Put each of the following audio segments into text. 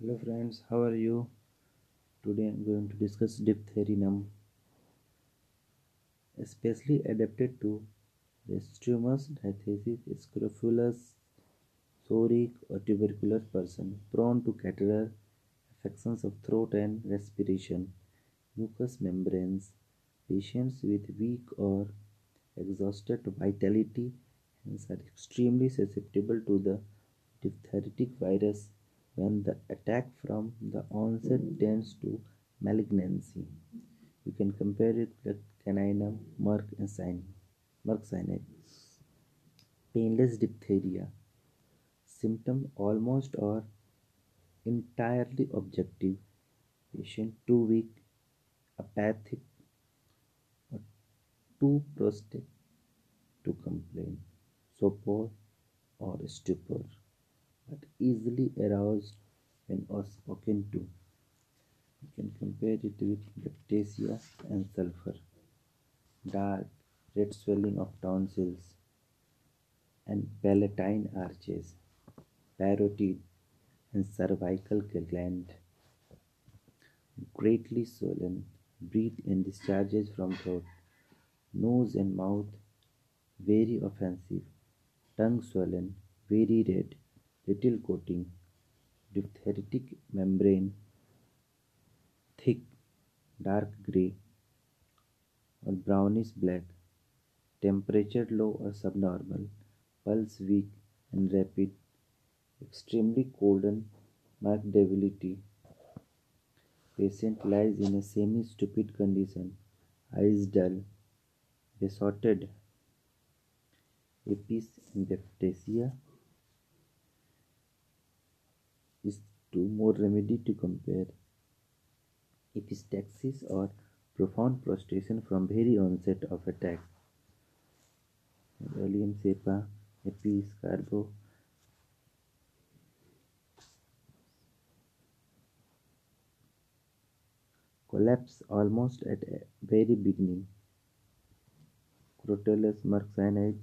Hello friends, how are you? Today I'm going to discuss Diphtherinum, especially adapted to Rhestomus diathesis scrofulous, psoric or tubercular person prone to catarrh, affections of throat and respiration, mucous membranes, patients with weak or exhausted vitality hence are extremely susceptible to the diphtheritic virus when the attack from the onset tends to malignancy. You can compare it with caninum merckxii. Painless diphtheria. Symptom almost or entirely objective. Patient too weak, apathic, or too prostate to complain, sopor or stupor but easily aroused when spoken to. You can compare it with Baptisia and sulfur. Dark, red swelling of tonsils and palatine arches, parotid and cervical gland. Greatly swollen, breathe and discharges from throat, nose and mouth very offensive, tongue swollen, very red, little coating, diphtheritic membrane, thick, dark gray or brownish black, temperature low or subnormal, pulse weak and rapid, extremely cold and marked debility. Patient lies in a semi-stupid condition, eyes dull, besotted, apis and baptisia two more remedy to compare epistaxis or profound prostration from very onset of attack. Allium cepa, epis, carbo, collapse almost at very beginning. Crotalus merckxii,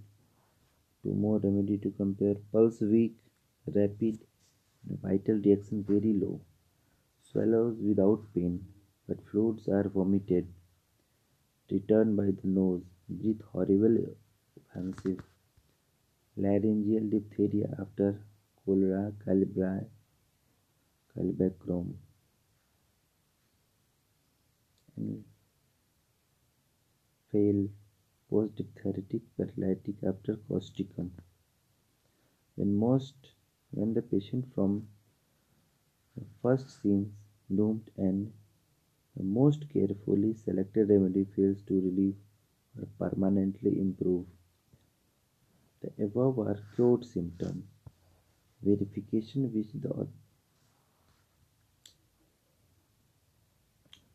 two more remedy to compare pulse weak, rapid, vital reaction very low. Swallows without pain, but fluids are vomited. Return by the nose. Breathe horrible, offensive. Laryngeal diphtheria after cholera, calibri, calibacrom. And fail post-diphtheritic paralytic after causticum. When most when the patient from the first seems doomed and the most carefully selected remedy fails to relieve or permanently improve. The above are cured symptoms. Verification which the author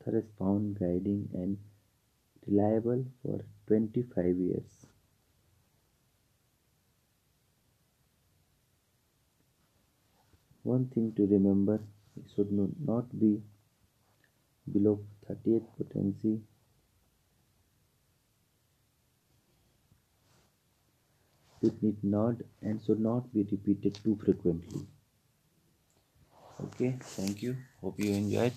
has found guiding and reliable for 25 years. One thing to remember, it should not be below 38 potency. It need not and should not be repeated too frequently. Okay, thank you. Hope you enjoyed.